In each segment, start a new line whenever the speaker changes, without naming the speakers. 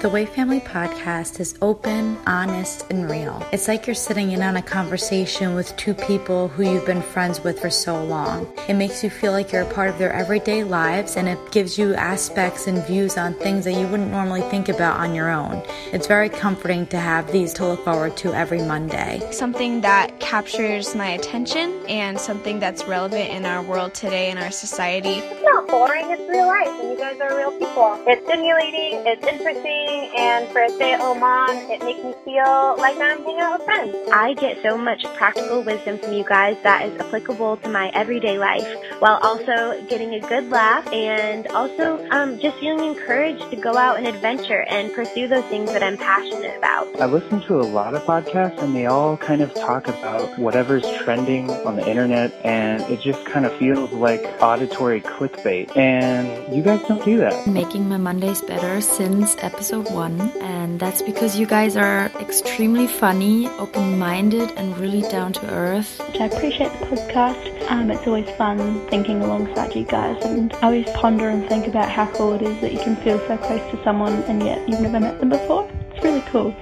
The Way Family podcast is open, honest, and real. It's like you're sitting in on a conversation with two people who you've been friends with for so long. It makes you feel like you're a part of their everyday lives and it gives you aspects and views on things that you wouldn't normally think about on your own. It's very comforting to have these to look forward to every Monday.
Something that captures my attention and something that's relevant in our world today in our society.
It's not boring, it's real life, and you guys are real people. It's stimulating, it's interesting and for a stay-at-home mom, it makes me feel like I'm hanging out with friends.
I get so much practical wisdom from you guys that is applicable to my everyday life, while also getting a good laugh and also um, just feeling encouraged to go out and adventure and pursue those things that I'm passionate about.
I listen to a lot of podcasts, and they all kind of talk about whatever's trending on the internet, and it just kind of feels like auditory clickbait. And you guys don't do that.
Making my Mondays better since episode one, and that's because you guys are extremely funny, open minded, and really down to earth.
I appreciate the podcast. Um, it's always fun thinking alongside you guys, and I always ponder and think about how cool it is that you can feel so close to someone and yet you've never met them before. It's really cool.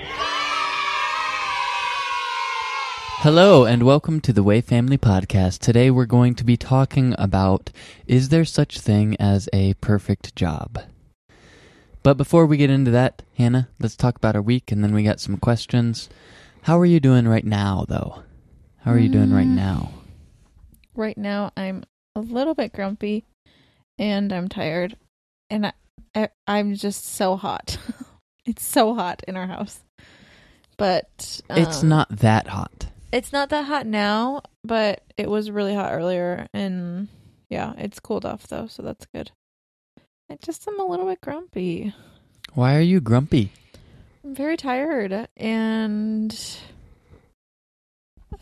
Hello, and welcome to the Way Family Podcast. Today we're going to be talking about Is there such thing as a perfect job? But before we get into that, Hanna, let's talk about our week and then we got some questions. How are you doing right now, though? How are you doing right now?
Right now, I'm a little bit grumpy and I'm tired. And I, I, I'm just so hot. it's so hot in our house. But
it's
um,
not that hot.
It's not that hot now, but it was really hot earlier. And yeah, it's cooled off though, so that's good. I just am a little bit grumpy.
Why are you grumpy?
I'm very tired and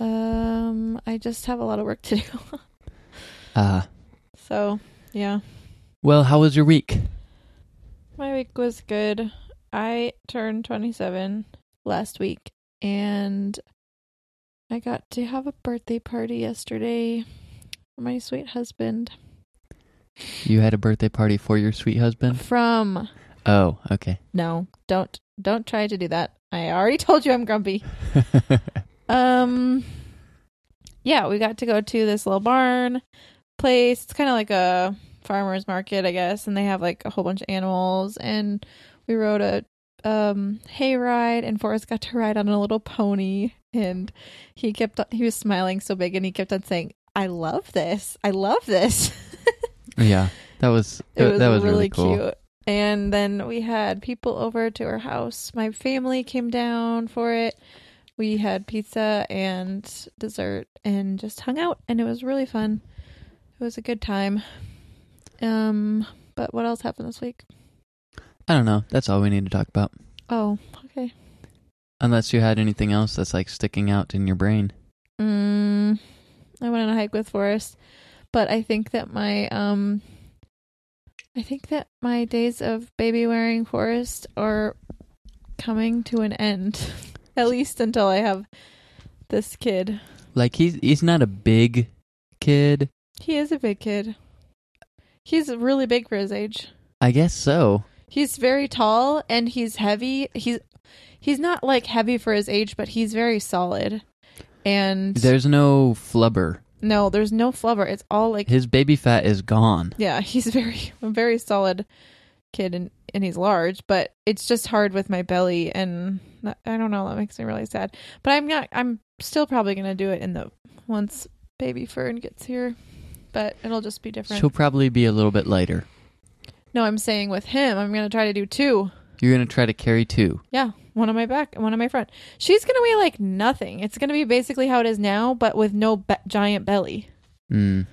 um I just have a lot of work to do.
Uh,
so, yeah.
well, how was your week?
My week was good. I turned 27 last week and I got to have a birthday party yesterday for my sweet husband
You had a birthday party for your sweet husband?
from
Oh, okay.
No, don't don't try to do that. I already told you I'm grumpy. Um yeah, we got to go to this little barn place. It's kind of like a farmer's market, I guess, and they have like a whole bunch of animals and we rode a um hay ride and Forrest got to ride on a little pony and he kept on, he was smiling so big and he kept on saying, "I love this. I love this."
yeah, that was,
it was,
that was
really,
really cool.
cute. And then we had people over to our house. My family came down for it. We had pizza and dessert and just hung out and it was really fun. It was a good time. Um but what else happened this week?
I don't know. That's all we need to talk about.
Oh.
Unless you had anything else that's like sticking out in your brain.
Mm, I went on a hike with Forrest, but I think that my um I think that my days of baby wearing Forrest are coming to an end. At least until I have this kid.
Like he's he's not a big kid.
He is a big kid. He's really big for his age.
I guess so.
He's very tall and he's heavy. He's he's not like heavy for his age, but he's very solid. And
There's no flubber.
no, there's no flubber. It's all like
His baby fat is gone.
yeah, he's very a very solid kid and and he's large, but it's just hard with my belly and that, I don't know, that makes me really sad. But I'm not I'm still probably going to do it in the once baby Fern gets here. But it'll just be different.
She'll probably be a little bit lighter.
no, I'm saying with him, I'm going to try to do two.
You're gonna try to carry two.
Yeah, one on my back and one on my front. She's going to weigh like nothing. It's going to be basically how it is now, but with no be- giant belly.
Mm.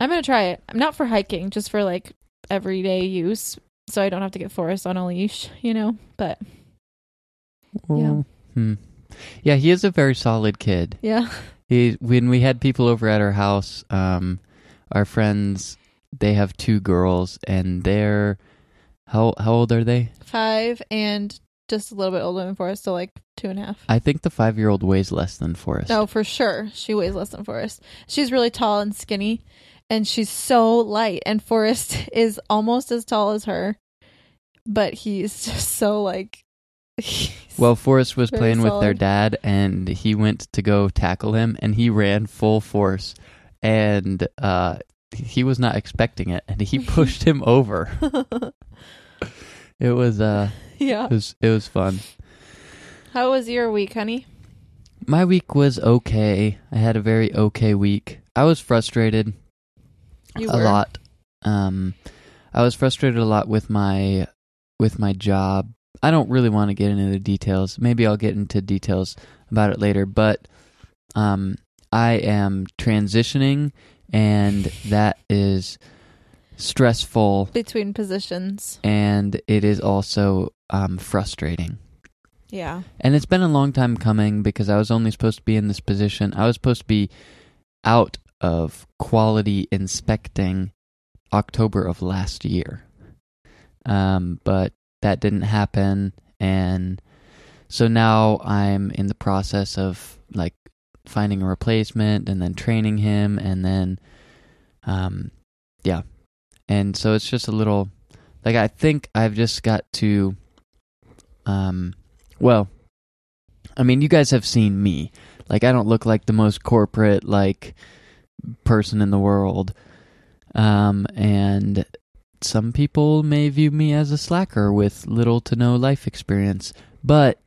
I'm going to try it. I'm not for hiking, just for like everyday use. So I don't have to get Forrest on a leash, you know? But
Well, Hmm. Yeah, he is a very solid kid.
yeah.
He when we had people over at our house, um, our friends they have two girls and they're how how old are they?
Five and just a little bit older than Forrest, so like two and a half.
I think the five year old weighs less than Forrest.
No, for sure. She weighs less than Forrest. She's really tall and skinny, and she's so light. And Forrest is almost as tall as her, but he's just so like.
Well, Forrest was playing with their dad, and he went to go tackle him, and he ran full force, and uh, he was not expecting it, and he pushed him over. It was uh,
yeah.
it was it was fun.
How was your week, honey?
My week was okay. I had a very okay week. I was frustrated
You
a
were.
lot. Um, I was frustrated a lot with my with my job. I don't really want to get into the details. Maybe I'll get into details about it later. But um, I am transitioning, and that is stressful,
between positions.
and it is also um, frustrating.
Yeah.
And it's been a long time coming because I was only supposed to be in this position. I was supposed to be out of quality inspecting October of last year. Um, but that didn't happen. And so now I'm in the process of like finding a replacement and then training him. And then, um, yeah. And so it's just a little like I think I've just got to, um, well, I mean, you guys have seen me. Like, I don't look like the most corporate, like, person in the world. Um, and some people may view me as a slacker with little to no life experience. But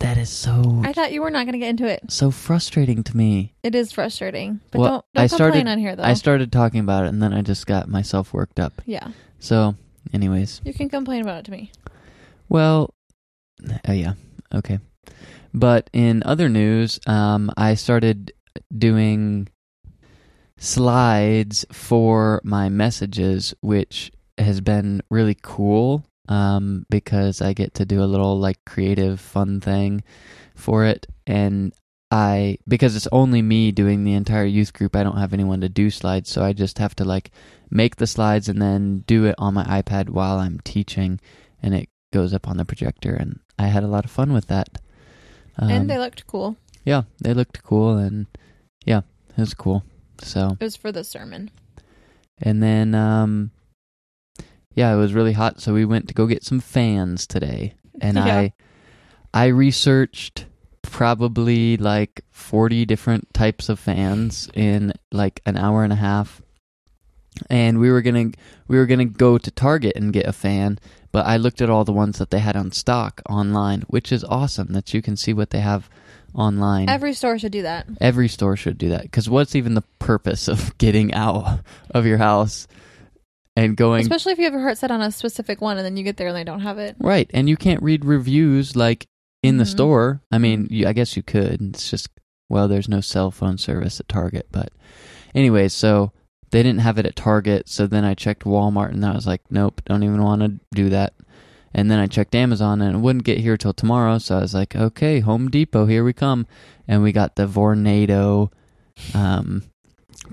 that is so,
I thought you were not going to get into it.
so frustrating to me.
It is frustrating, but
Well,
don't don't
I
complain
started-
on here though.
I started talking about it, and then I just got myself worked up.
yeah,
So, anyways.
you can complain about it to me.
Well, uh, yeah, okay. But in other news, um, I started doing slides for my messages, which has been really cool um, because I get to do a little like creative, fun thing for it. And I, because it's only me doing the entire youth group, I don't have anyone to do slides. So I just have to like make the slides and then do it on my iPad while I'm teaching. And it goes up on the projector. And I had a lot of fun with that. Um,
and they looked cool.
yeah, they looked cool. And yeah, it was cool. So.
It was for the sermon.
And then, um, yeah, it was really hot, so we went to go get some fans today. And
Yeah.
I, I researched probably like forty different types of fans in like an hour and a half. And we were gonna we were gonna go to Target and get a fan, but I looked at all the ones that they had on stock online, which is awesome that you can see what they have online.
Every store should do that.
Every store should do that. Because what's even the purpose of getting out of your house and going
Especially if you have your heart set on a specific one and then you get there and they don't have it.
right? And you can't read reviews like in the
Mhm.
store. I mean, you, I guess you could. It's just well, there's no cell phone service at Target, but anyways, so they didn't have it at Target. So then I checked Walmart, and I was like, nope, don't even want to do that. And then I checked Amazon, and it wouldn't get here till tomorrow. So I was like, okay, Home Depot, here we come, and we got the Vornado um,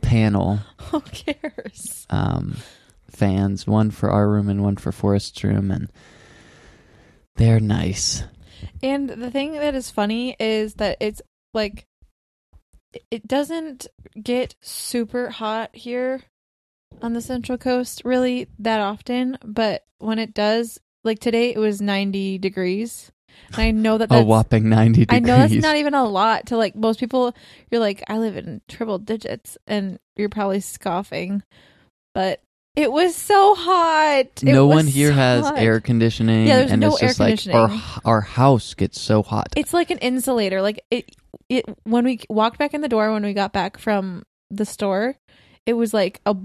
panel
Who cares?
um, fans, one for our room and one for Forrest's room, and they're nice.
And the thing that is funny is that it's like it- doesn't get super hot here on the Central Coast really that often, but when it does, like today it was 90 degrees. And I know that
A whopping ninety
I know that's not even a lot to like most people. You're like, I live in triple digits, and you're probably scoffing, but it was so hot. It
no one here
so
has
hot.
air conditioning,
Yeah, there's
and
no
it's just like our our house gets so hot.
It's like an insulator. Like it, it when we walked back in the door when we got back from the store, it was like a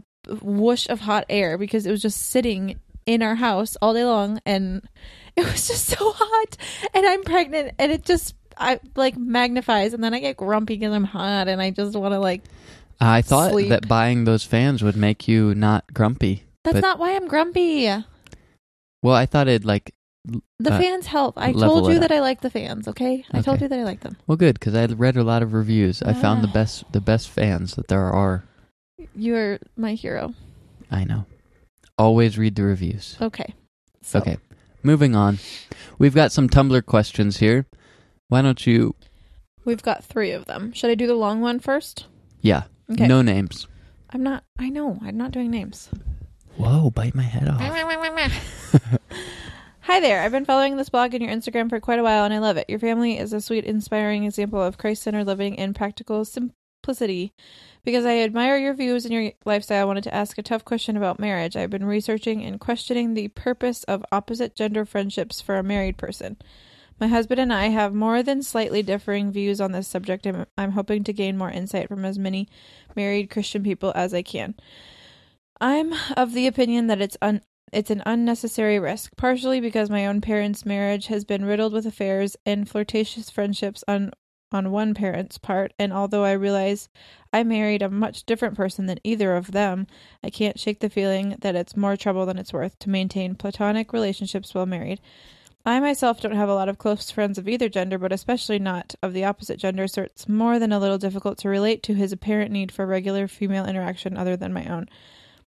whoosh of hot air because it was just sitting in our house all day long, and it was just so hot. And I'm pregnant, and it just I like magnifies, and then I get grumpy because I'm hot, and I just want to like.
I thought
sleep.
that buying those fans would make you not grumpy.
That's
but,
not why I'm grumpy.
well. I thought it'd like
The
uh,
fans help. I told you that I like the fans. Okay, I told you that I like them.
well, good because I read a lot of reviews. I found the best the best fans that there are.
You're my hero.
I know. Always read the reviews.
Okay. So,
Okay, moving on. We've got some Tumblr questions here. Why don't you?
We've got three of them. Should I do the long one first?
Yeah,
Okay.
no names.
I'm not. I know. I'm not doing names.
Whoa, bite my head off.
Hi there. I've been following this blog and your Instagram for quite a while and I love it. Your family is a sweet, inspiring example of Christ centered living in practical simplicity. Because I admire your views and your lifestyle, I wanted to ask a tough question about marriage. I've been researching and questioning the purpose of opposite gender friendships for a married person. My husband and I have more than slightly differing views on this subject, and I'm hoping to gain more insight from as many married Christian people as I can. I'm of the opinion that it's un- it's an unnecessary risk, partially because my own parents' marriage has been riddled with affairs and flirtatious friendships on on one parent's part, and although I realize I married a much different person than either of them, I can't shake the feeling that it's more trouble than it's worth to maintain platonic relationships while married. I myself don't have a lot of close friends of either gender, but especially not of the opposite gender, so it's more than a little difficult to relate to his apparent need for regular female interaction other than my own.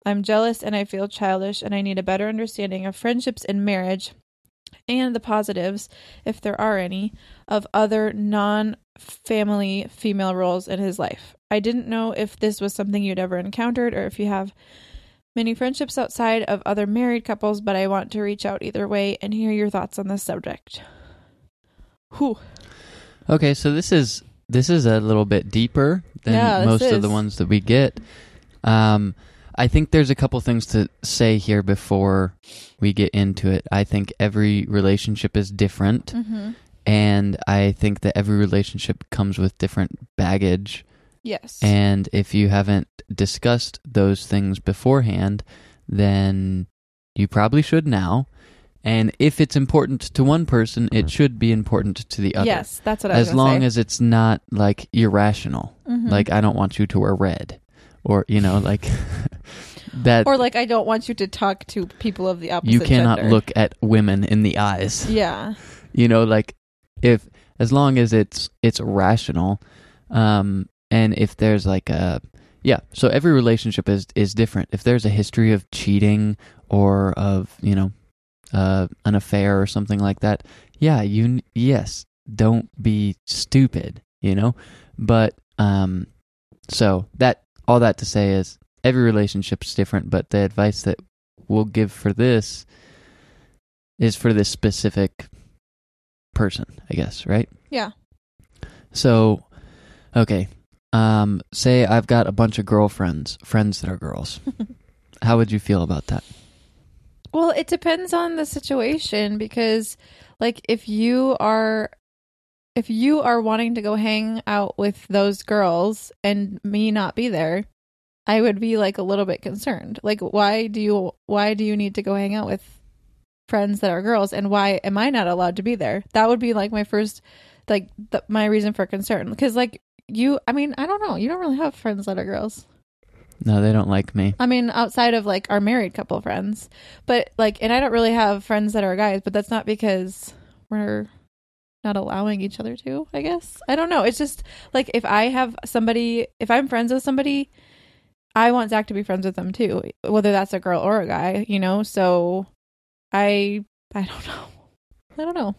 I'm jealous and I feel childish, and I need a better understanding of friendships in marriage and the positives, if there are any, of other non family female roles in his life. I didn't know if this was something you'd ever encountered or if you have many friendships outside of other married couples, but I want to reach out either way and hear your thoughts on this subject. Whew.
Okay, so this is this is a little bit deeper than
Yeah,
most of the ones that we get. Um, I think there's a couple things to say here before we get into it. I think every relationship is different,
Mm-hmm.
and I think that every relationship comes with different baggage.
Yes.
And if you haven't discussed those things beforehand, then you probably should now. And if it's important to one person, it should be important to the other.
Yes, that's what I was
As long
say.
as it's not like irrational.
Mhm.
Like I don't want you to wear red or you know like that
or like I don't want you to talk to people of the opposite
you cannot
gender.
look at women in the eyes.
Yeah.
You know like if as long as it's it's rational um and if there's like a yeah, so every relationship is is different. If there's a history of cheating or of, you know, uh an affair or something like that, yeah, you yes, don't be stupid, you know? But um so that all that to say is every relationship is different, but the advice that we'll give for this is for this specific person, I guess, right?
Yeah.
So, okay. Um, say I've got a bunch of girlfriends, friends that are girls. How would you feel about that?
Well, it depends on the situation because like if you are if you are wanting to go hang out with those girls and me not be there, I would be like a little bit concerned. Like why do you why do you need to go hang out with friends that are girls and why am I not allowed to be there? That would be like my first like th- my reason for concern because like you I mean, I don't know. You don't really have friends that are girls.
No, they don't like me.
I mean, outside of like our married couple friends, but like, and I don't really have friends that are guys, but that's not because we're not allowing each other to, I guess. I don't know. It's just like if I have somebody, if I'm friends with somebody, I want Zach to be friends with them too, whether that's a girl or a guy, you know? So I, I don't know. I don't know.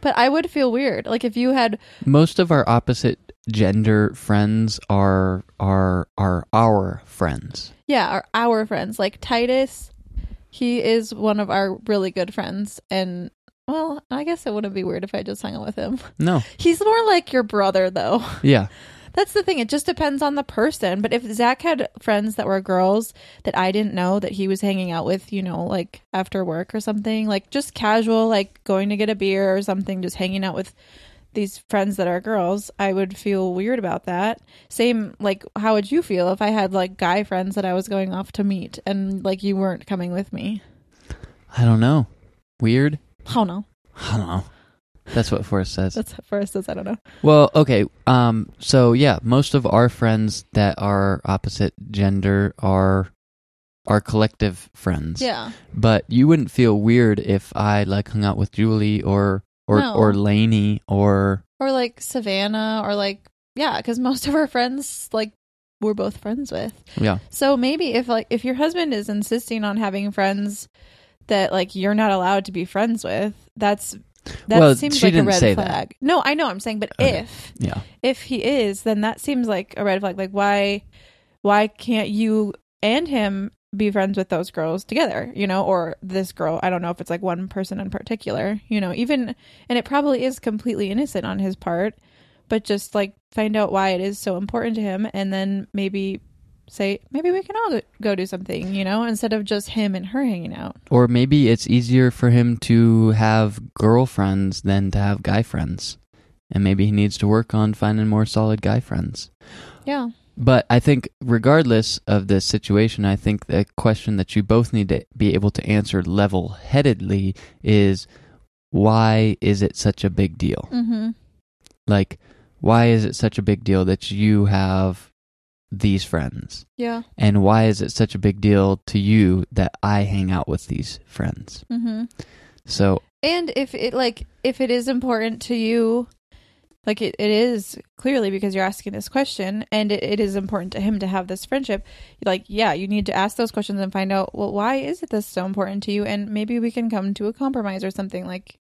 But I would feel weird. Like if you had,
Most of our opposite gender friends are are are our friends.
yeah, our, our friends, like Titus, he is one of our really good friends. And well, I guess it wouldn't be weird if I just hung out with him.
No.
He's more like your brother, though.
Yeah.
That's the thing. It just depends on the person. But if Zach had friends that were girls that I didn't know that he was hanging out with, you know, like after work or something, like just casual, like going to get a beer or something, just hanging out with these friends that are girls, I would feel weird about that. Same, like, how would you feel if I had like guy friends that I was going off to meet and like you weren't coming with me?
I don't know. Weird?
I don't know.
I don't know. That's what Forrest says.
That's what Forrest says I don't know.
Well, okay. Um so yeah, most of our friends that are opposite gender are our collective friends.
Yeah.
But you wouldn't feel weird if I like hung out with Julie or or
No.
or Lainey or
Or like Savannah or like yeah, because most of our friends like we're both friends with.
yeah.
So maybe if like if your husband is insisting on having friends that like you're not allowed to be friends with, that's that
Well,
seems like a red
say that.
flag. No, I know I'm saying, but
Okay.
if
Yeah.
if he is, then that seems like a red flag. Like why why can't you and him be friends with those girls together, you know, or this girl. I don't know if it's like one person in particular, you know, even, and it probably is completely innocent on his part, but just like find out why it is so important to him and then maybe say, maybe we can all go do something, you know, instead of just him and her hanging out.
Or maybe it's easier for him to have girlfriends than to have guy friends. And maybe he needs to work on finding more solid guy friends.
Yeah.
But I think, regardless of the situation, I think the question that you both need to be able to answer level headedly is why is it such a big deal?
Mm-hmm.
Like, why is it such a big deal that you have these friends?
Yeah.
And why is it such a big deal to you that I hang out with these friends?
Mm-hmm.
So,
And if it like if it is important to you, like it, it is clearly because you're asking this question and it, it is important to him to have this friendship, like yeah, you need to ask those questions and find out well why is it this so important to you and maybe we can come to a compromise or something like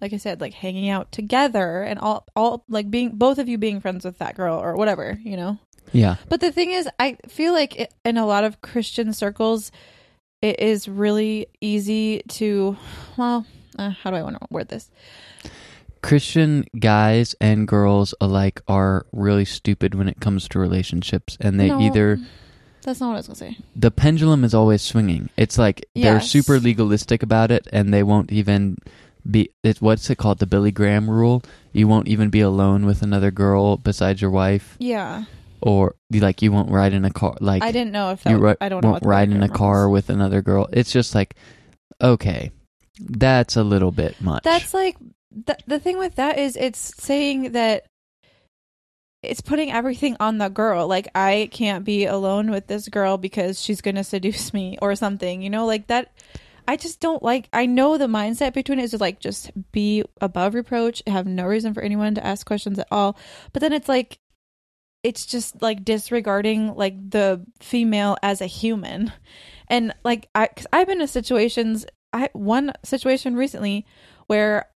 like I said, like hanging out together and all all like being both of you being friends with that girl or whatever, you know.
yeah.
But the thing is, I feel like it, in a lot of Christian circles, it is really easy to, well, uh, how do I want to word this?
Christian guys and girls alike are really stupid when it comes to relationships, and they
No,
either
That's not what I was gonna say.
the pendulum is always swinging. It's like they're
Yes.
super legalistic about it, and they won't even be. It's what's it called? The Billy Graham rule. You won't even be alone with another girl besides your wife,
Yeah,
or like you won't ride in a car. Like
I didn't know if that.
you ri-
I don't know.
won't
what the
ride in a
background
car
was.
with another girl. It's just like, okay, that's a little bit much.
That's like the the thing with that is it's saying that it's putting everything on the girl. Like I can't be alone with this girl because she's gonna seduce me or something. You know, like that. I just don't like. I know the mindset between it is to like just be above reproach, have no reason for anyone to ask questions at all. But then it's like, it's just like disregarding like the female as a human, and like I, cause I've been in situations. I one situation recently where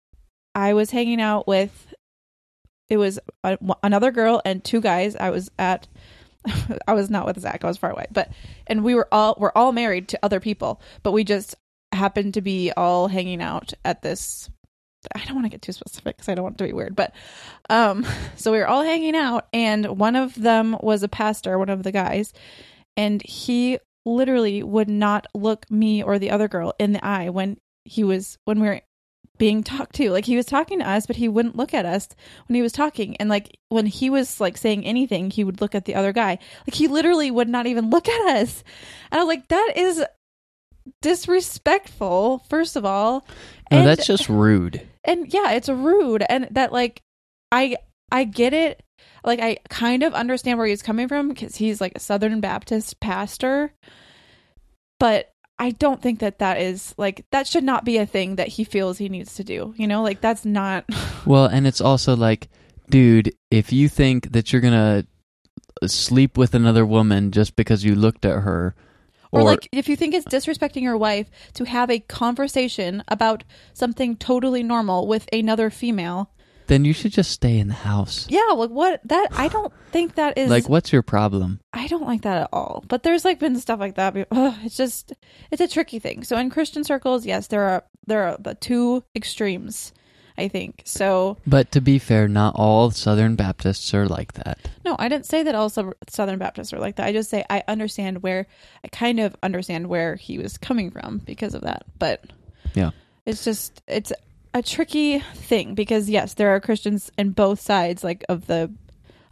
I was hanging out with it was a, another girl and two guys. I was at I was not with Zach. I was far away, but and we were all we're all married to other people, but we just happened to be all hanging out at this. I don't want to get too specific because I don't want to be weird, but um, so we were all hanging out, and one of them was a pastor, one of the guys, and he literally would not look me or the other girl in the eye when he was when we were being talked to. Like he was talking to us, but he wouldn't look at us when he was talking. And like when he was like saying anything, he would look at the other guy. Like he literally would not even look at us. And I was like, that is disrespectful, first of all.
no,
And-
that's just rude.
and yeah, it's rude. And that like I I get it. Like I kind of understand where he's coming from because he's like a Southern Baptist pastor. But I don't think that that is like that should not be a thing that he feels he needs to do. You know, like that's not.
Well, and it's also like, dude, if you think that you're gonna uh, sleep with another woman just because you looked at her,
Or, like if you think it's disrespecting your wife to have a conversation about something totally normal with another female.
Then you should just stay in the house.
Yeah, like what that I don't think that is
Like, what's your problem?
I don't like that at all. But there's like been stuff like that. ugh, it's just it's a tricky thing. So in Christian circles, yes, there are there are the two extremes. I think so.
But to be fair, not all Southern Baptists are like that.
No, I didn't say that all Sou- Southern Baptists are like that. I just say I understand where I kind of understand where he was coming from because of that. But
Yeah.
it's just it's a tricky thing because yes, there are Christians in both sides like of the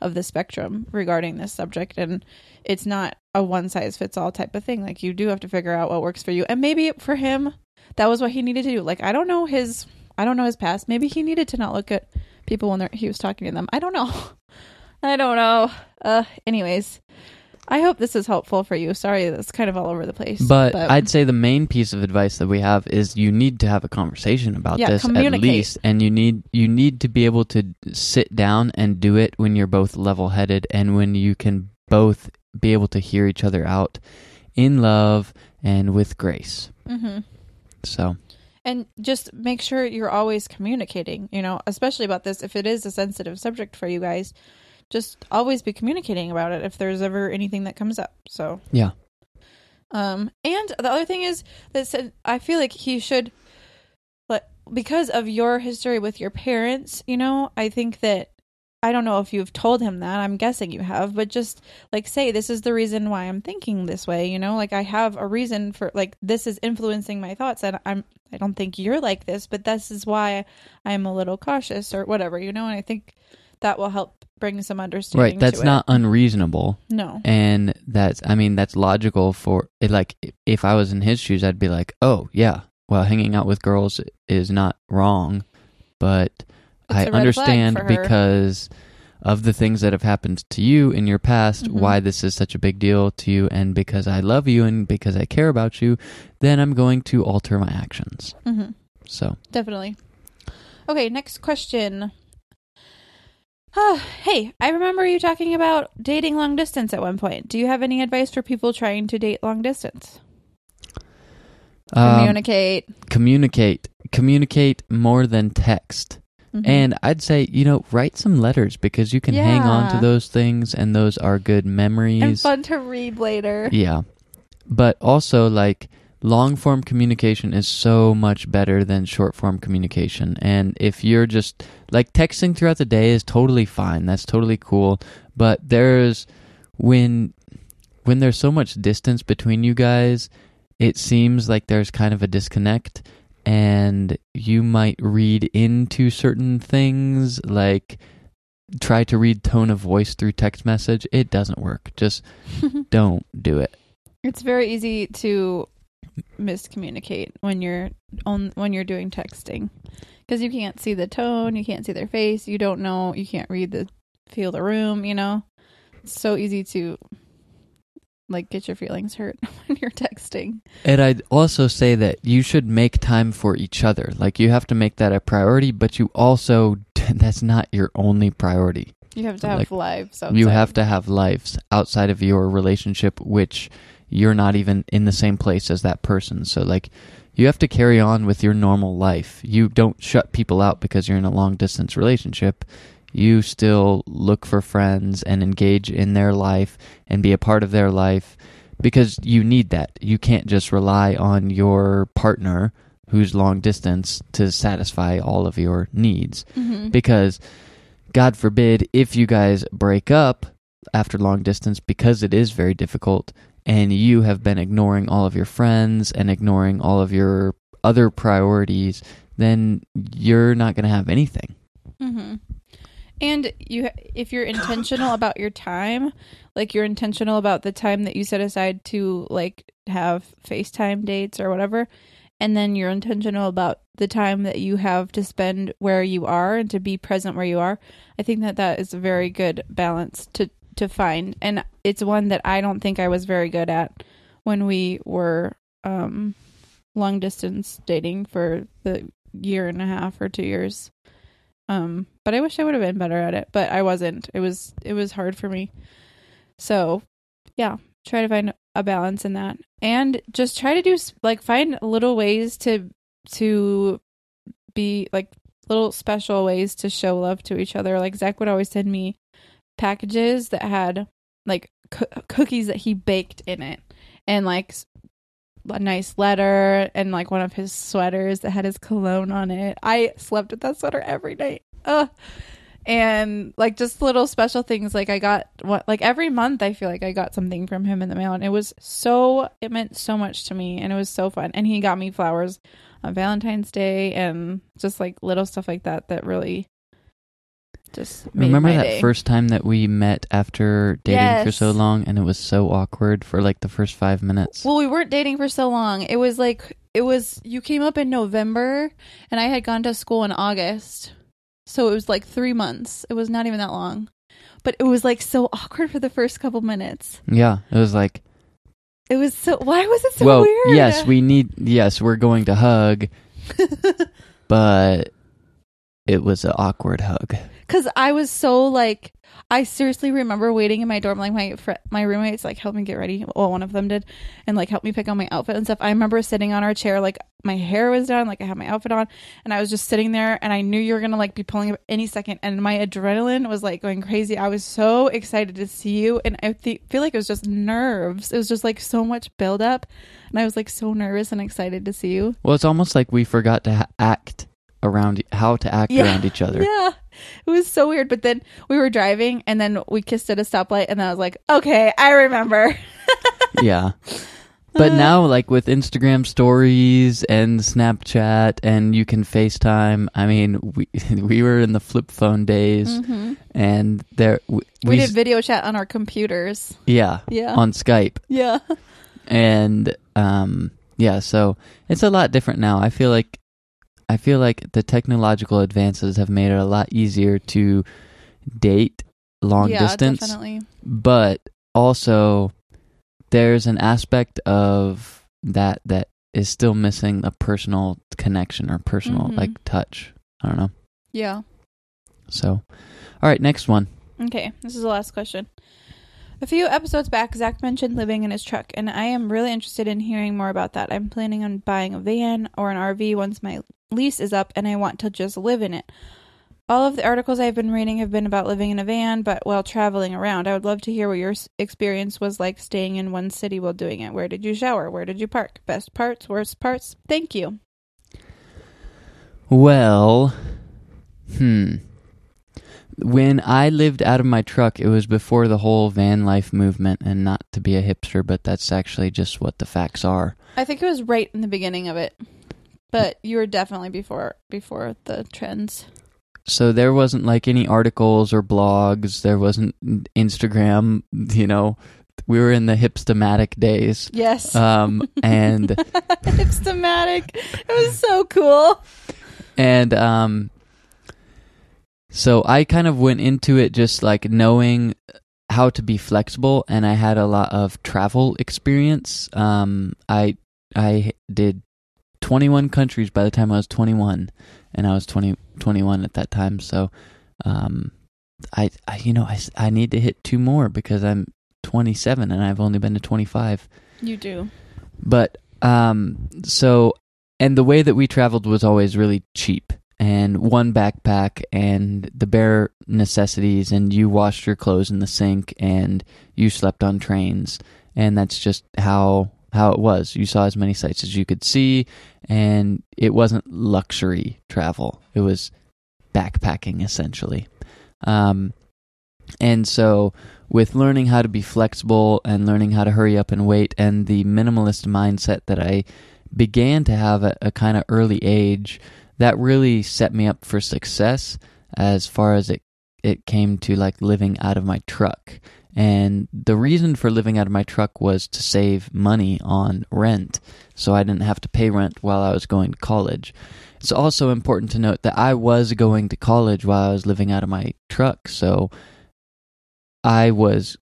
of the spectrum regarding this subject and it's not a one size fits all type of thing. Like you do have to figure out what works for you. And maybe for him that was what he needed to do. Like I don't know his I don't know his past. Maybe he needed to not look at people when he was talking to them. I don't know. I don't know. Uh anyways, I hope this is helpful for you. Sorry, that's kind of all over the place.
But, I'd say the main piece of advice that we have is you need to have a conversation about
Yeah,
this at least, and you need you need to be able to sit down and do it when you're both level headed and when you can both be able to hear each other out in love and with grace.
hmm
So
And just make sure you're always communicating, you know, especially about this. If it is a sensitive subject for you guys, just always be communicating about it if there's ever anything that comes up. So,
yeah,
Um, and the other thing is that said, I feel like he should, like, because of your history with your parents, you know, I think that I don't know if you've told him that. I'm guessing you have, but just like say this is the reason why I'm thinking this way, you know? Like I have a reason for like this is influencing my thoughts and I'm I don't think you're like this, but this is why I'm a little cautious or whatever, you know? And I think that will help bring some understanding
Right, that's not unreasonable.
No.
And that's I mean that's logical for it like if I was in his shoes I'd be like, "Oh, yeah. Well, hanging out with girls is not wrong, but
It's
I
a red flag
understand because of the things that have happened to you in your past,
Mhm.
why this is such a big deal to you, and because I love you and because I care about you, then I'm going to alter my actions.
Mhm.
So,
Definitely. Okay, next question. Hey, I remember you talking about dating long distance at one point. Do you have any advice for people trying to date long distance?
um,
Communicate.
communicate, communicate more than text.
Mhm.
And I'd say, you know, write some letters because you can hang on to those things and those are good memories.
and fun to read later.
Yeah. But also, like, long form communication is so much better than short form communication. And if you're just, like, texting throughout the day is totally fine. That's totally cool. But there's, when, when there's so much distance between you guys, it seems like there's kind of a disconnect. And you might read into certain things, like, try to read tone of voice through text message. It doesn't work. Just don't do it.
It's very easy to miscommunicate when you're on when you're doing texting because you can't see the tone, you can't see their face, you don't know, you can't read the feel the room, you know. It's so easy to like get your feelings hurt when you're texting.
And I'd also say that you should make time for each other. Like you have to make that a priority, but you also that's not your only priority.
You have to have
Like,
lives.
You have to have lives outside of your relationship which you're not even in the same place as that person. So like you have to carry on with your normal life. You don't shut people out because you're in a long distance relationship. You still look for friends and engage in their life and be a part of their life because you need that. You can't just rely on your partner who's long distance to satisfy all of your needs
Mhm.
because God forbid if you guys break up after long distance because it is very difficult and you have been ignoring all of your friends and ignoring all of your other priorities, then you're not going to have anything.
hmm And you, if you're intentional about your time, like you're intentional about the time that you set aside to like have FaceTime dates or whatever, and then you're intentional about the time that you have to spend where you are and to be present where you are. I think that that is a very good balance to to find, and it's one that I don't think I was very good at when we were um long distance dating for the year and a half or two years. Um, but I wish I would have been better at it, but I wasn't. It was it was hard for me. So, yeah, try to find a balance in that, and just try to do like find little ways to to be like little special ways to show love to each other. Like Zach would always send me packages that had like coo- cookies that he baked in it, and like a nice letter and like one of his sweaters that had his cologne on it. I slept with that sweater every night. Ugh. And like just little special things like I got what like every month I feel like I got something from him in the mail and it was so it meant so much to me and it was so fun. And he got me flowers on Valentine's Day and just like little stuff like that that really just
Remember that
day.
first time that we met after dating for so long and it was so awkward for like the first five minutes?
Well, we weren't dating for so long. It was like it was you came up in November and I had gone to school in August. So it was like 3 months. It was not even that long. But it was like so awkward for the first couple minutes.
yeah, it was like,
It was so why was it so
well,
weird?
yes, we need, yes, we're going to hug, but it was an awkward hug.
Cuz I was so like I seriously remember waiting in my dorm, like my fr- my roommates like helped me get ready. Well, one of them did, and like helped me pick out my outfit and stuff. I remember sitting on our chair, like my hair was done, like I had my outfit on, and I was just sitting there, and I knew you were gonna like be pulling up any second, and my adrenaline was like going crazy. I was so excited to see you, and I th- feel like it was just nerves. It was just like so much build up, and I was like so nervous and excited to see you.
Well, it's almost like we forgot to ha- act around how to act
Yeah.
around each other.
Yeah. It was so weird. But then we were driving and then we kissed at a stoplight and then I was like, okay, I remember.
yeah. But now, like with Instagram stories and Snapchat, and you can FaceTime. I mean, we we were in the flip phone days,
Mhm.
and there we,
We,
s-
did video chat on our computers.
yeah,
Yeah.
on Skype,
Yeah.
and um, yeah. So it's a lot different now. I feel like I feel like the technological advances have made it a lot easier to date long
yeah,
distance.
definitely.
but also there's an aspect of that that is still missing a personal connection or personal
Mhm.
like touch. I don't know.
Yeah.
So, all right, next one.
Okay, this is the last question. A few episodes back, Zach mentioned living in his truck, and I am really interested in hearing more about that. I'm planning on buying a van or an RV once my lease is up, and I want to just live in it. All of the articles I've been reading have been about living in a van, but while traveling around. I would love to hear what your experience was like staying in one city while doing it. Where did you shower? Where did you park? Best parts, worst parts? Thank you.
Well, hmm. When I lived out of my truck, it was before the whole van life movement, and not to be a hipster, but that's actually just what the facts are.
I think it was right in the beginning of it, but you were definitely before before the trends.
so there wasn't like any articles or blogs there wasn't instagram you know we were in the Hipstamatic days
Yes.
um and
Hipstamatic. It was so cool.
and um so i kind of went into it just like knowing how to be flexible and i had a lot of travel experience um i i did 21 countries by the time i was 21 and i was 20 21 at that time so um i, I you know I, I need to hit two more because i'm 27 and i've only been to 25
You do.
but um so and the way that we traveled was always really cheap and one backpack and the bare necessities and you washed your clothes in the sink and you slept on trains and that's just how how it was. You saw as many sights as you could see and it wasn't luxury travel. It was backpacking essentially. Um and so with learning how to be flexible and learning how to hurry up and wait and the minimalist mindset that I began to have at a kind of early age that really set me up for success as far as it it came to like living out of my truck and the reason for living out of my truck was to save money on rent so I didn't have to pay rent while I was going to college. It's also important to note that I was going to college while I was living out of my truck, so I was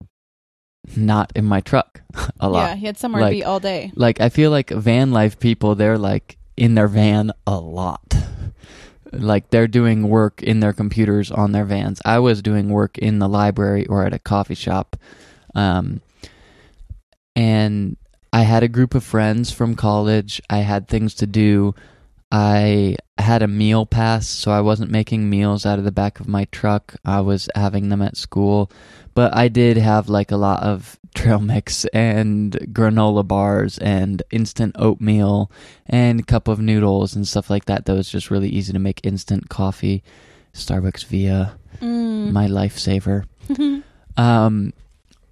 not in my truck a lot.
Yeah, he had somewhere
Like-
to be all day.
Like I feel like van life people, they're like in their van a lot. Like they're doing work in their computers on their vans. I was doing work in the library or at a coffee shop. Um and I had a group of friends from college. I had things to do. I had a meal pass, so I wasn't making meals out of the back of my truck. I was having them at school. But I did have like a lot of trail mix and granola bars and instant oatmeal and cup of noodles and stuff like that. That was just really easy to make instant coffee. Starbucks via
Mm.
my lifesaver. Um,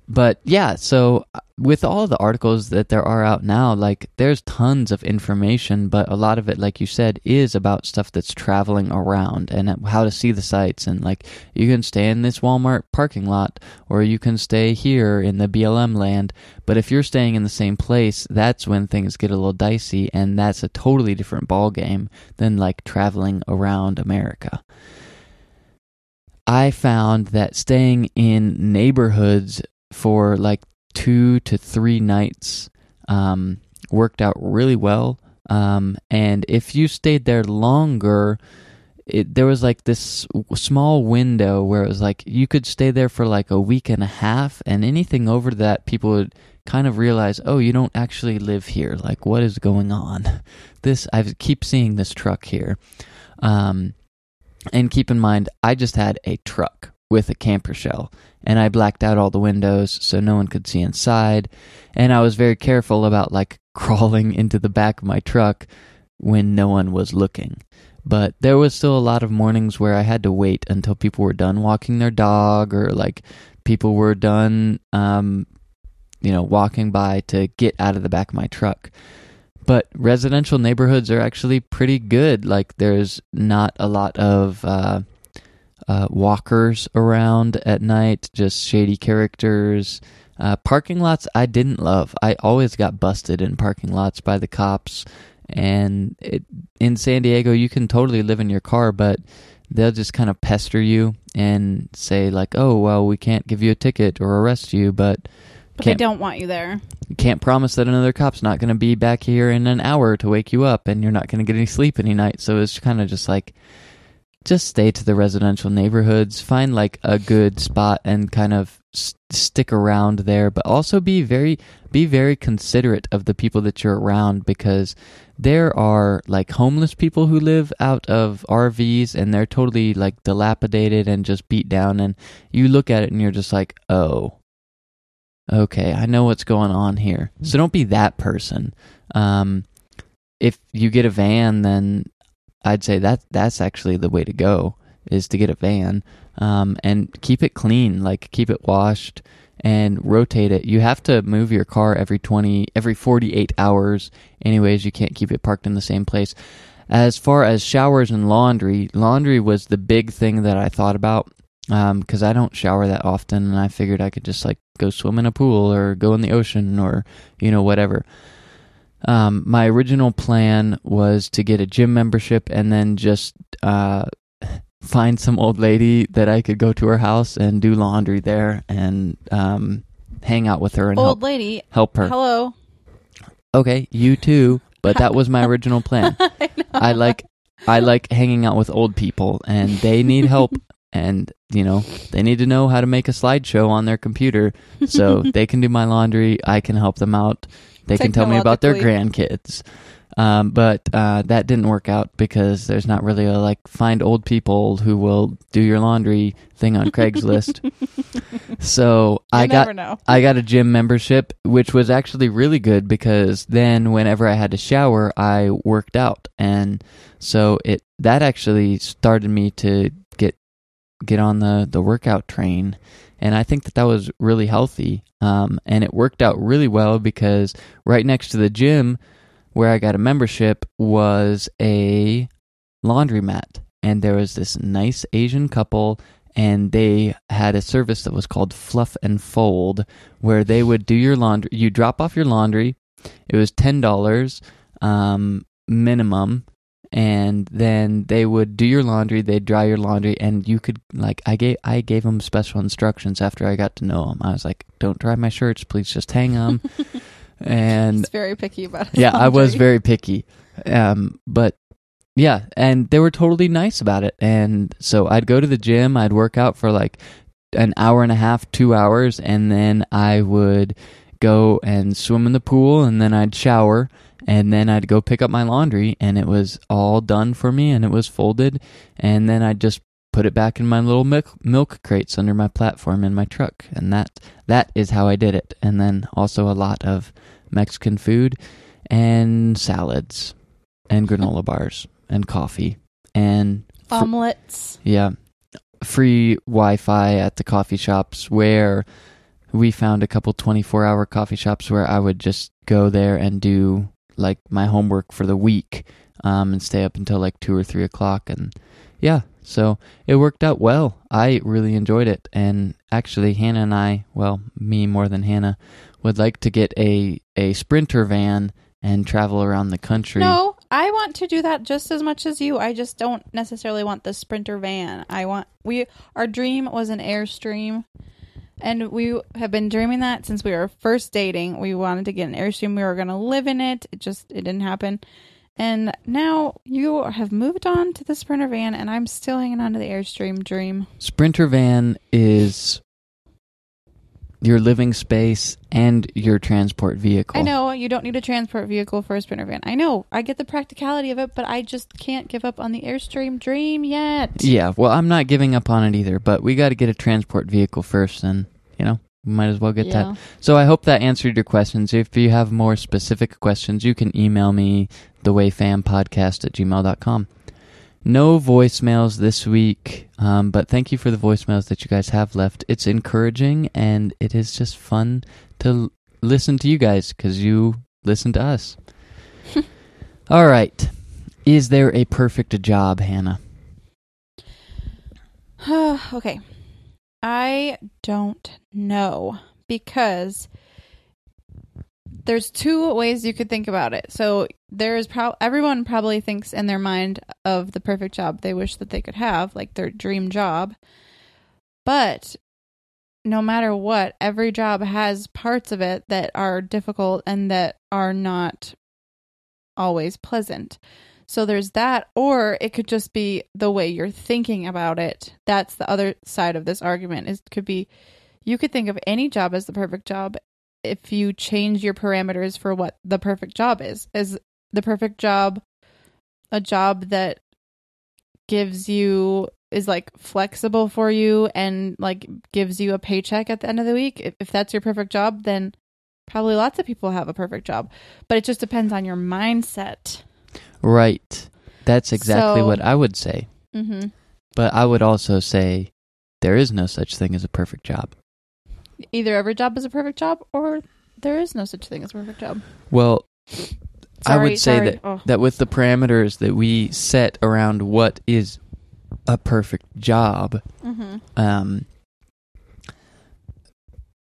but yeah, so with all the articles that there are out now, like there's tons of information, but a lot of it, like you said, is about stuff that's traveling around and how to see the sites. And like you can stay in this Walmart parking lot, or you can stay here in the BLM land. But if you're staying in the same place, that's when things get a little dicey, and that's a totally different ball game than like traveling around America. I found that staying in neighborhoods for like two to three nights um, worked out really well. Um, and if you stayed there longer, it, there was like this small window where it was like you could stay there for like a week and a half, and anything over that, people would kind of realize, oh, you don't actually live here. Like, what is going on? This I keep seeing this truck here. Um, and keep in mind, I just had a truck with a camper shell, and I blacked out all the windows so no one could see inside. And I was very careful about like crawling into the back of my truck when no one was looking. But there was still a lot of mornings where I had to wait until people were done walking their dog or like people were done, um, you know, walking by to get out of the back of my truck. But residential neighborhoods are actually pretty good. Like, there's not a lot of uh, uh, walkers around at night, just shady characters. Uh, parking lots, I didn't love. I always got busted in parking lots by the cops. And it, in San Diego, you can totally live in your car, but they'll just kind of pester you and say, like, oh, well, we can't give you a ticket or arrest you, but
But they don't want you there.
You can't promise that another cop's not going to be back here in an hour to wake you up and you're not going to get any sleep any night. So it's kind of just like, just stay to the residential neighborhoods, find like a good spot and kind of s- stick around there, but also be very, be very considerate of the people that you're around because there are like homeless people who live out of RVs and they're totally like dilapidated and just beat down. And you look at it and you're just like, oh, okay, I know what's going on here. So don't be that person. Um, if you get a van, then I'd say that that's actually the way to go is to get a van um, and keep it clean, like keep it washed and rotate it. You have to move your car every 20 every 48 hours anyways, you can't keep it parked in the same place. As far as showers and laundry, laundry was the big thing that I thought about because I don't shower that often, and I figured I could just like go swim in a pool or go in the ocean or you know whatever. Um, my original plan was to get a gym membership and then just uh, find some old lady that I could go to her house and do laundry there and um, hang out with her and
Old
help
lady.
help her.
Hello.
Okay, you too, but that was my original plan. I like I like hanging out with old people and they need help and you know, they need to know how to make a slideshow on their computer so they can do my laundry, I can help them out. They can tell me about their grandkids. Um, but uh, that didn't work out because there's not really a like find old people who will do your laundry thing on Craigslist. so I got
know.
I got a gym membership, which was actually really good because then whenever I had to shower, I worked out, and so it that actually started me to get get on the the workout train, and I think that that was really healthy, um, and it worked out really well because right next to the gym where I got a membership was a laundromat, and there was this nice Asian couple and they had a service that was called Fluff and Fold, where they would do your laundry. You drop off your laundry. It was ten dollars um, minimum, and then they would do your laundry. They'd dry your laundry, and you could like I gave I gave them special instructions after I got to know them. I was like, "Don't dry my shirts, please. Just hang them." and
He's very picky about his
yeah, I was very picky. Um, but yeah, and they were totally nice about it. And so I'd go to the gym, I'd work out for like an hour and a half, two hours, and then I would go and swim in the pool, and then I'd shower, and then I'd go pick up my laundry, and it was all done for me, and it was folded, and then I'd just put it back in my little milk, milk crates under my platform in my truck, and that that is how I did it. And then also a lot of Mexican food and salads and granola bars and coffee and fr-
omelets.
yeah, free Wi-Fi at the coffee shops where we found a couple 24-hour coffee shops where I would just go there and do like my homework for the week um, and stay up until like two or three o'clock and yeah, so it worked out well. I really enjoyed it, and actually, Hanna and I, well, me more than Hanna, would like to get a a sprinter van and travel around the country.
No, I want to do that just as much as you. I just don't necessarily want the Sprinter van. I want we our dream was an Airstream. And we have been dreaming that since we were first dating. We wanted to get an Airstream. We were going to live in it. It just it didn't happen. And now you have moved on to the Sprinter van, and I'm still hanging on to the Airstream Dream.
Sprinter van is your living space and your transport vehicle.
I know you don't need a transport vehicle for a Sprinter van. I know. I get the practicality of it, but I just can't give up on the Airstream Dream yet.
Yeah, well, I'm not giving up on it either, but we got to get a transport vehicle first, and you know, we might as well get
Yeah.
that. So I hope that answered your questions. If you have more specific questions, you can email me thewayfampodcast at gmail.com. No voicemails this week, um, but thank you for the voicemails that you guys have left. It's encouraging and it is just fun to l- listen to you guys because you listen to us. All right. Is there a perfect job, Hanna?
okay. I don't know because there's two ways you could think about it. So there's pro- everyone probably thinks in their mind of the perfect job they wish that they could have, like their dream job. But no matter what, every job has parts of it that are difficult and that are not always pleasant. So there's that, or it could just be the way you're thinking about it. That's the other side of this argument. Is could be you could think of any job as the perfect job if you change your parameters for what the perfect job is. Is the perfect job a job that gives you is like flexible for you and like gives you a paycheck at the end of the week? If, if that's your perfect job, then probably lots of people have a perfect job. But it just depends on your mindset.
Right. That's exactly
So-
what I would say.
Mm-hmm.
But I would also say there is no such thing as a perfect job.
Either every job is a perfect job or there is no such thing as a perfect job.
Well, I would say
sorry.
that
Oh.
that with the parameters that we set around what is a perfect job,
Mhm.
um,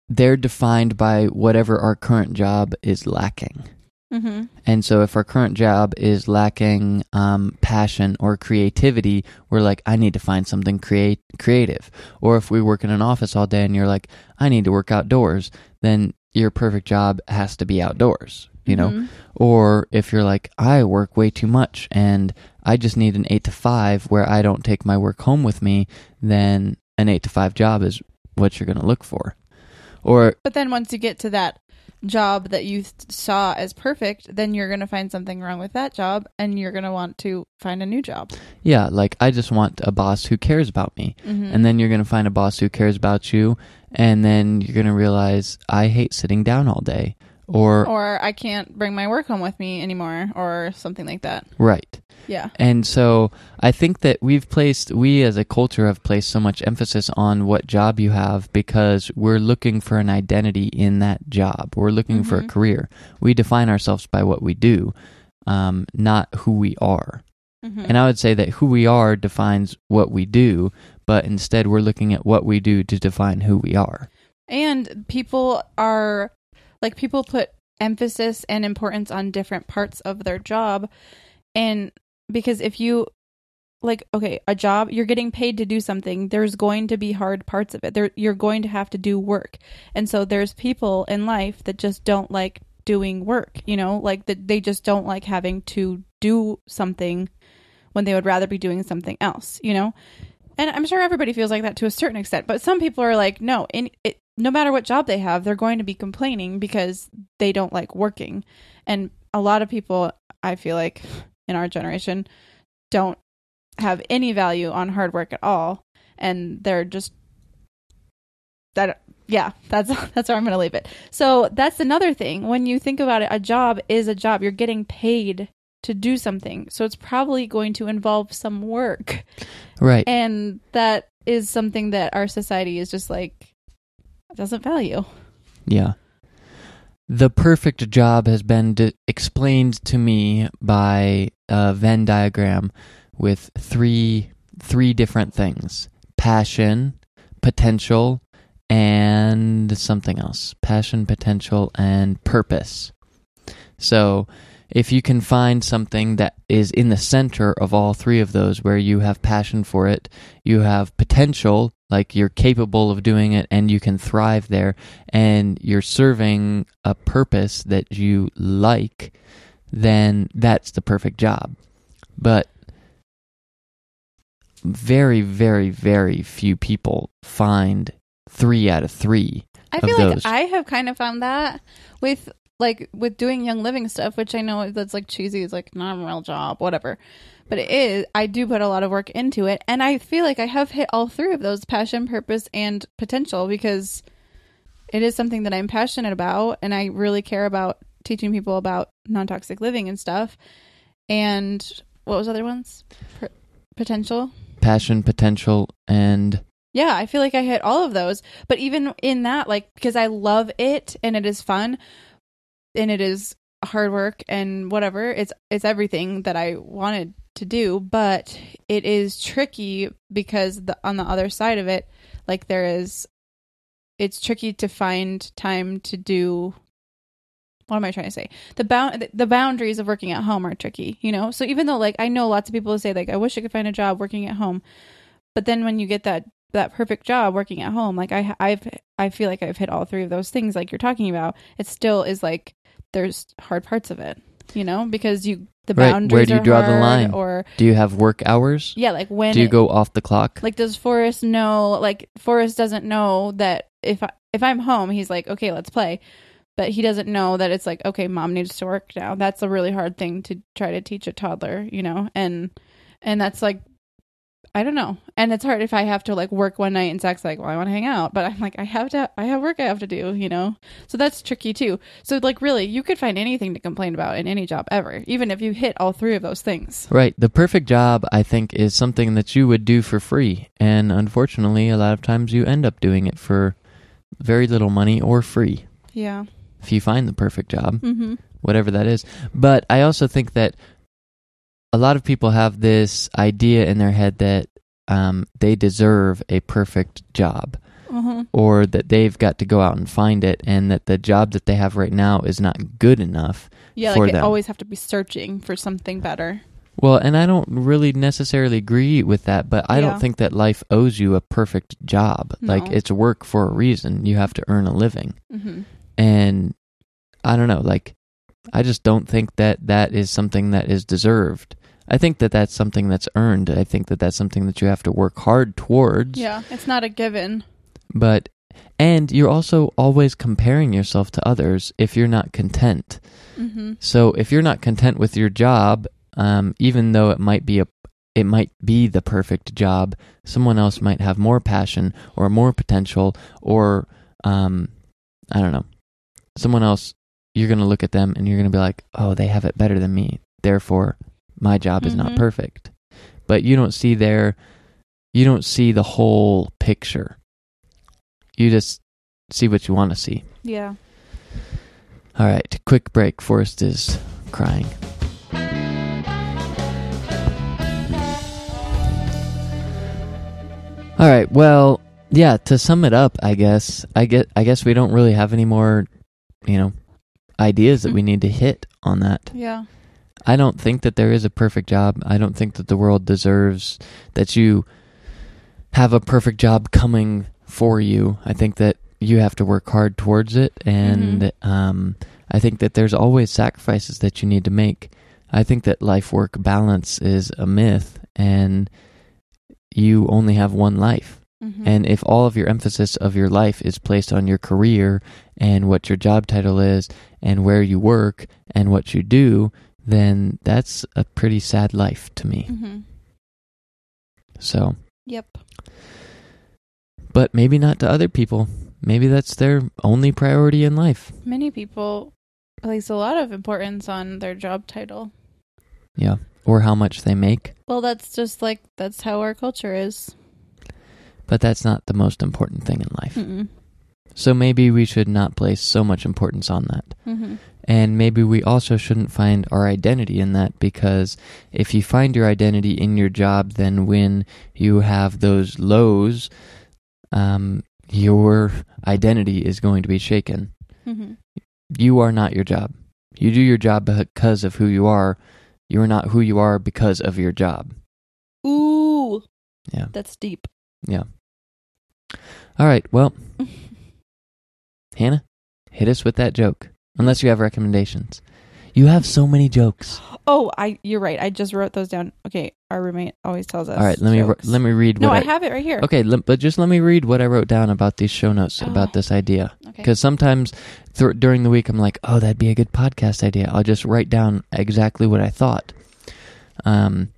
they're defined by whatever our current job is lacking.
Mhm.
And so, if our current job is lacking um, passion or creativity, we're like, I need to find something create creative. Or if we work in an office all day and you're like, I need to work outdoors, then your perfect job has to be outdoors. You know.
Mhm.
Or if you're like, I work way too much and I just need an eight to five where I don't take my work home with me, then an eight to five job is what you're going to look for. Or
But then once you get to that job that you th- saw as perfect, then you're going to find something wrong with that job and you're going to want to find a new job.
Yeah, like I just want a boss who cares about me.
Mhm.
And then you're going to find a boss who cares about you. And then you're going to realize I hate sitting down all day. Or,
Or I can't bring my work home with me anymore or something like that.
right.
Yeah.
And so I think that we've placed, we as a culture have placed so much emphasis on what job you have because we're looking for an identity in that job. We're looking for a
Mhm.
career. We define ourselves by what we do, um, not who we are.
Mhm.
And I would say that who we are defines what we do, but instead we're looking at what we do to define who we are.
And people are like people put emphasis and importance on different parts of their job. And because if you like okay, a job, you're getting paid to do something, there's going to be hard parts of it. There you're going to have to do work. And so there's people in life that just don't like doing work, you know, like that they just don't like having to do something when they would rather be doing something else, you know? And I'm sure everybody feels like that to a certain extent, but some people are like, no, in, it, no matter what job they have, they're going to be complaining because they don't like working. And a lot of people, I feel like, in our generation, don't have any value on hard work at all, and they're just that. Yeah, that's that's where I'm going to leave it. So that's another thing. When you think about it, a job is a job. You're getting paid to do something, so it's probably going to involve some work.
Right.
And that is something that our society is just like doesn't value.
Yeah. The perfect job has been de- explained to me by a Venn diagram with three three different things: passion, potential, and something else. Passion, potential, and purpose. So, if you can find something that is in the center of all three of those, where you have passion for it, you have potential, like you're capable of doing it and you can thrive there, and you're serving a purpose that you like, then that's the perfect job. But very, very, very few people find three out of three
I
of
feel
those.
like I have kind of found that with like with doing young living stuff, which I know that's like cheesy, it's like not a real job, whatever. But it is. I do put a lot of work into it, and I feel like I have hit all three of those: passion, purpose, and potential, because it is something that I'm passionate about, and I really care about teaching people about non-toxic living and stuff. And what was the other ones? Potential.
Passion, potential, and
Yeah, I feel like I hit all of those. But even in that, like, because I love it and it is fun and it is hard work and whatever, it's it's everything that I wanted to do. But it is tricky because the on the other side of it, like there is, it's tricky to find time to do. What am I trying to say? The bound the boundaries of working at home are tricky, you know. So even though like I know lots of people say like I wish I could find a job working at home, but then when you get that that perfect job working at home like i i've i feel like i've hit all three of those things like you're talking about it still is like there's hard parts of it you know because you the
Right,
boundaries
where do you
are
draw the line?
or
do you have work hours?
yeah like when
do you
it-
go off the clock?
like does forrest know like forrest doesn't know that if I, if i'm home he's like okay let's play but he doesn't know that it's like okay mom needs to work now that's a really hard thing to try to teach a toddler you know and and that's like i don't know. And it's hard if i have to like work one night and zach's like well i want to hang out. But i'm like i have to i have work i have to do you know? So that's tricky too. So like really you could find anything to complain about in any job ever even if you hit all three of those things.
Right. The perfect job, I think, is something that you would do for free. And unfortunately, a lot of times you end up doing it for very little money or free.
Yeah.
If you find the perfect job,
mm-hmm.
whatever that is. But I also think that a lot of people have this idea in their head that um, they deserve a perfect job
mm-hmm
or that they've got to go out and find it and that the job that they have right now is not good enough
Yeah,
for
like I
them.
always have to be searching for something better.
Well, and I don't really necessarily agree with that, but I
Yeah.
don't think that life owes you a perfect job. Like it's work for a reason. You have to earn a living.
Mm-hmm.
And I don't know, like I just don't think that that is something that is deserved. I think that that's something that's earned. I think that that's something that you have to work hard towards.
Yeah, it's not a given.
But and you're also always comparing yourself to others if you're not content.
Mm-hmm.
So if you're not content with your job, um, even though it might be a it might be the perfect job, someone else might have more passion or more potential or um, I don't know. Someone else you're going to look at them and you're going to be like, "Oh, they have it better than me. Therefore, my job is not
Mhm.
perfect." But you don't see their you don't see the whole picture. You just see what you want to see.
Yeah.
All right, quick break. Forrest is crying. All right. Well, yeah. To sum it up, I guess I get. I guess we don't really have any more, you know, ideas that we need to hit on that.
Yeah.
I don't think that there is a perfect job. I don't think that the world deserves that you have a perfect job coming for you. I think that you have to work hard towards it, and um, I think that there's always sacrifices that you need to make. I think that life work balance is a myth, and you only have one life.
Mhm.
And if all of your emphasis of your life is placed on your career and what your job title is and where you work and what you do, then that's a pretty sad life to me.
Mm-hmm.
So,
Yep.
but maybe not to other people. Maybe that's their only priority in life.
Many people place a lot of importance on their job title.
Yeah. Or how much they make.
Well, that's just like that's how our culture is.
But that's not the most important thing in life.
Mm-mm.
So maybe we should not place so much importance on that.
Mhm.
And maybe we also shouldn't find our identity in that because if you find your identity in your job, then when you have those lows, um, your identity is going to be shaken.
Mhm.
You are not your job. You do your job because of who you are. You are not who you are because of your job.
Ooh,
Yeah.
that's deep.
Yeah. All right. Well, Hanna, hit us with that joke. Unless you have recommendations. You have so many jokes.
Oh, I you're right. I just wrote those down. Okay, our roommate always tells us.
All right, let me let me read.
No,
what
I have it right here.
Okay, but just let me read what I wrote down about these show notes about
Oh,
this idea.
okay.
Because sometimes th- during the week I'm like, oh, that'd be a good podcast idea. I'll just write down exactly what I thought. Um,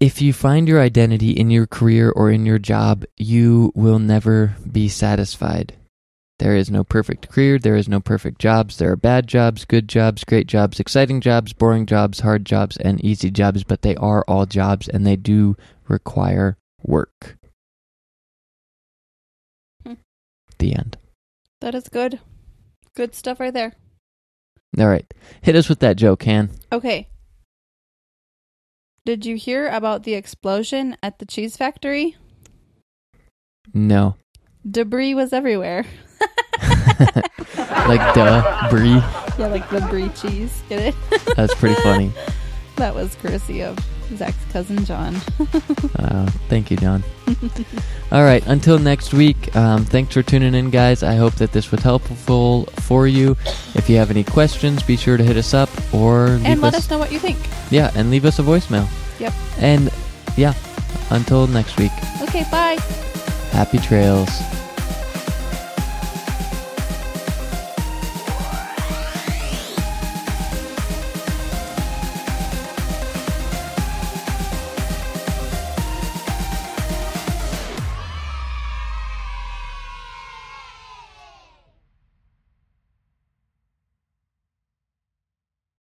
if you find your identity in your career or in your job, you will never be satisfied. There is no perfect career. There is no perfect jobs. There are bad jobs, good jobs, great jobs, exciting jobs, boring jobs, hard jobs, and easy jobs, but they are all jobs and they do require work.
Hmm.
The end.
That is good. Good stuff right there.
All right. Hit us with that joke, Han.
Okay. Did you hear about the explosion at the cheese factory?
No.
Debris was everywhere.
like duh, brie.
Yeah, like the brie cheese. Get it?
That's pretty funny.
that was courtesy of Zach's cousin John.
Uh, thank you, John. All right. Until next week. Um, thanks for tuning in, guys. I hope that this was helpful for you. If you have any questions, be sure to hit us up or leave
and let us know what you think.
Yeah, and leave us a voicemail.
Yep.
And yeah, until next week.
Okay, bye.
Happy trails.